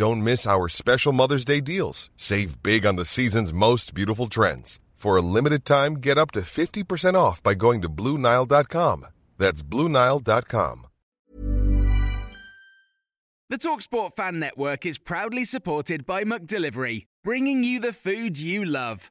Don't miss our special Mother's Day deals. Save big on the season's most beautiful trends. For a limited time, get up to 50% off by going to Bluenile.com. That's Bluenile.com. The Talksport Fan Network is proudly supported by McDelivery, bringing you the food you love.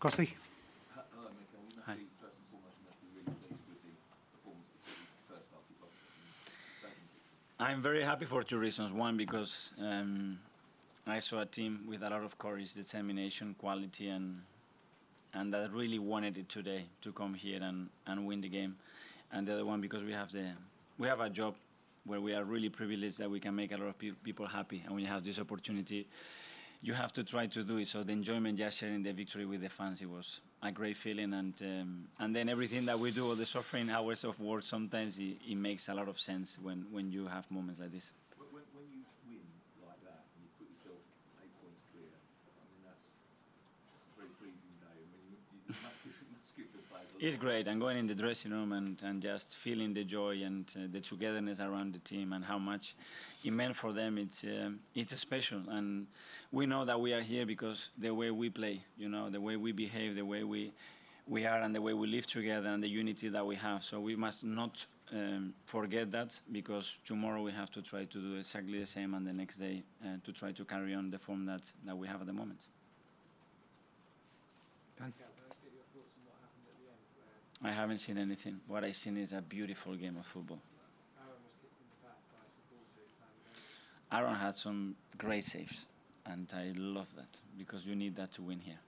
Crossley? I'm very happy for two reasons. One, because um, I saw a team with a lot of courage, determination, quality, and and that really wanted it today to come here and, and win the game. And the other one, because we have the we have a job where we are really privileged that we can make a lot of pe- people happy, and we have this opportunity, you have to try to do it. So the enjoyment, just sharing the victory with the fans, it was a great feeling. And um, and then everything that we do, all the suffering hours of work, sometimes it, it makes a lot of sense when, when you have moments like this. When, when you win like that and you put yourself eight points clear, I mean that's that's a very pleasing day. I mean you, you must give it must give the players a lot. It's great. I'm going in the dressing room and, and just feeling the joy and uh, the togetherness around the team and how much it meant for them. It's um, it's special. And we know that we are here because the way we play, you know, the way we behave, the way we we are, and the way we live together, and the unity that we have. So we must not um, forget that because tomorrow we have to try to do exactly the same, and the next day uh, to try to carry on the form that, that we have at the moment. Dan? I haven't seen anything. What I've seen is a beautiful game of football. Aaron had some great saves, and I love that because you need that to win here.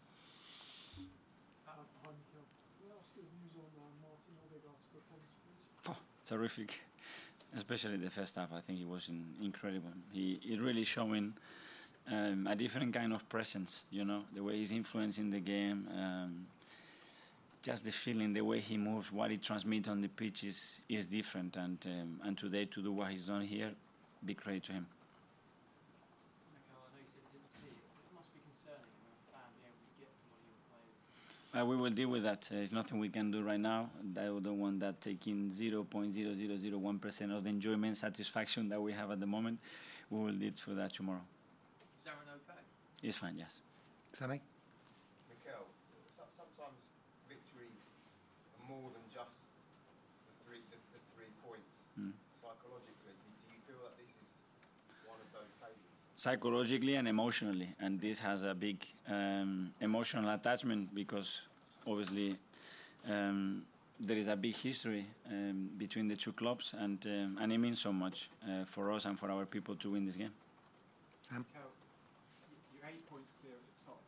Oh, terrific, especially the first half. I think he was in, incredible. He, he really showing um, a different kind of presence. You know, the way he's influencing the game. Um, just the feeling, the way he moves, what he transmits on the pitch is, is different. And um, and today to do what he's done here, big credit to him. Uh, we will deal with that. Uh, it's nothing we can do right now. I don't want that taking 0.0001% of the enjoyment, satisfaction that we have at the moment. We will deal with that tomorrow. Is Aaron okay? It's fine, yes. Sammy? Mikel, so- sometimes victories are more than just the three, the, the three points. Mm. Psychologically, do, do you feel that this is one of those failures? Psychologically and emotionally and this has a big um, emotional attachment because obviously um, there is a big history um, between the two clubs and um, and it means so much uh, for us and for our people to win this game Sam? You're eight points clear at the top.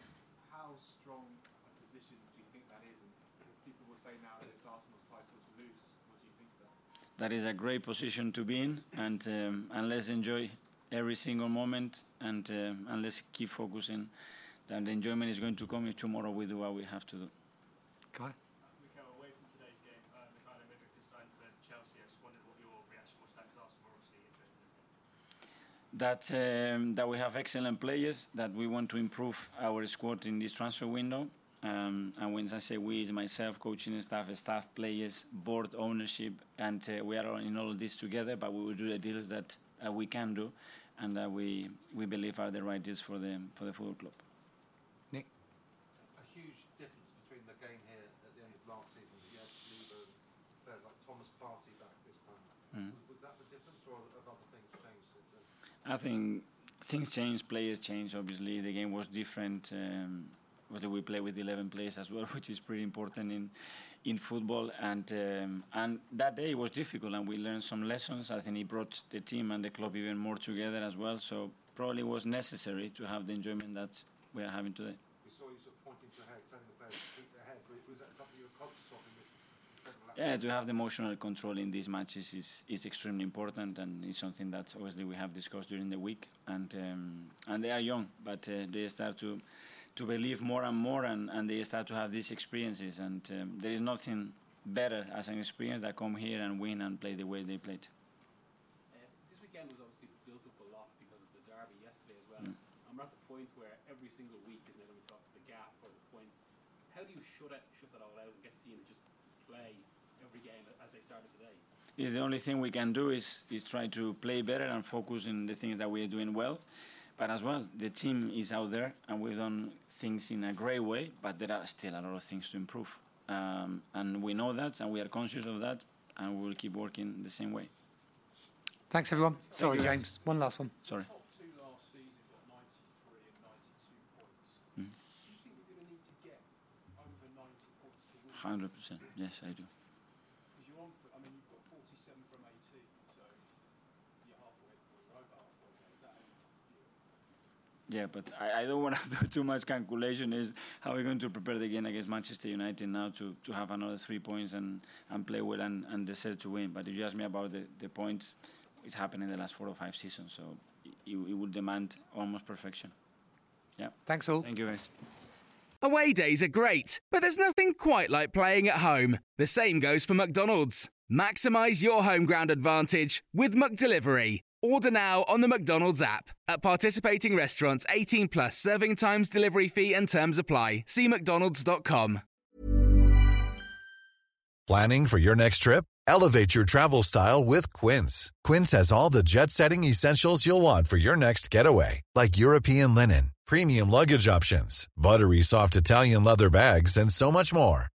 How strong a position do you think that is? And people will say now that it's Arsenal's title to lose. What do you think of that? that is a great position to be in and um, and let's enjoy every single moment and um, and let's keep focusing that the enjoyment is going to come if tomorrow we do what we have to do Kai? Mikel, away from today's game, uh, Mykhailo Mudryk is signed for Chelsea. I just wondered what your reaction was to that because Arsenal were obviously interested in him. that um, that we have excellent players, that we want to improve our squad in this transfer window. Um, and when I say we, it's myself, coaching staff, staff, players, board, ownership, and uh, we are all in all of this together. But we will do the deals that uh, we can do, and that we we believe are the right deals for the for the football club. Nick? a huge difference between the game here at the end of last season. You had Saliba and players like Thomas Partey back this time. Mm. Was that the difference, or have other things changed since then? I think things change, players change. Obviously, the game was different. Um, obviously, we play with 11 players as well, which is pretty important in in football. And um, and that day was difficult, and we learned some lessons. I think it brought the team and the club even more together as well. So probably was necessary to have the enjoyment that we are having today. We saw you sort of pointing to the head, telling the players to keep their head. Was was that something you were conscious of in this? Yeah, to have the emotional control in these matches is, is extremely important, and it's something that obviously we have discussed during the week. And um, and they are young, but uh, they start to to believe more and more, and, and they start to have these experiences. And um, there is nothing better as an experience that come here and win and play the way they played. Uh, this weekend was obviously built up a lot because of the derby yesterday as well. Mm. And we're at the point where every single week is now going to be talking the gap or the points. How do you shut it, shut that all out and get the team to just play every game as they started today? is the only thing we can do is, is try to play better and focus in the things that we are doing well. But as well, the team is out there and we've done things in a great way, but there are still a lot of things to improve. Um, and we know that and we are conscious of that and we will keep working the same way. Thanks, everyone. Sorry, you, guys. James. One last one. Sorry. Top two last season got 93 and 92 points. Mm. Do you think you're going to need to get over 90 points to win? 100%. Yes, I do. Because you're on, for, I mean, you've got 47 from 18, so you're halfway, you're over halfway there. Is that how you Yeah, but I, I don't want to do too much calculation. Is how we're going to prepare the game against Manchester United now to, to have another three points and, and play well and, and deserve to win. But if you ask me about the, the points, it's happened in the last four or five seasons, so it, it will demand almost perfection. Yeah. Thanks all. Thank you, guys. Away days are great, but there's nothing quite like playing at home. The same goes for McDonald's. Maximize your home ground advantage with McDelivery. Order now on the McDonald's app. At participating restaurants, 18 plus serving times, delivery fee, and terms apply. See McDonald's.com. Planning for your next trip? Elevate your travel style with Quince. Quince has all the jet setting essentials you'll want for your next getaway, like European linen, premium luggage options, buttery soft Italian leather bags, and so much more.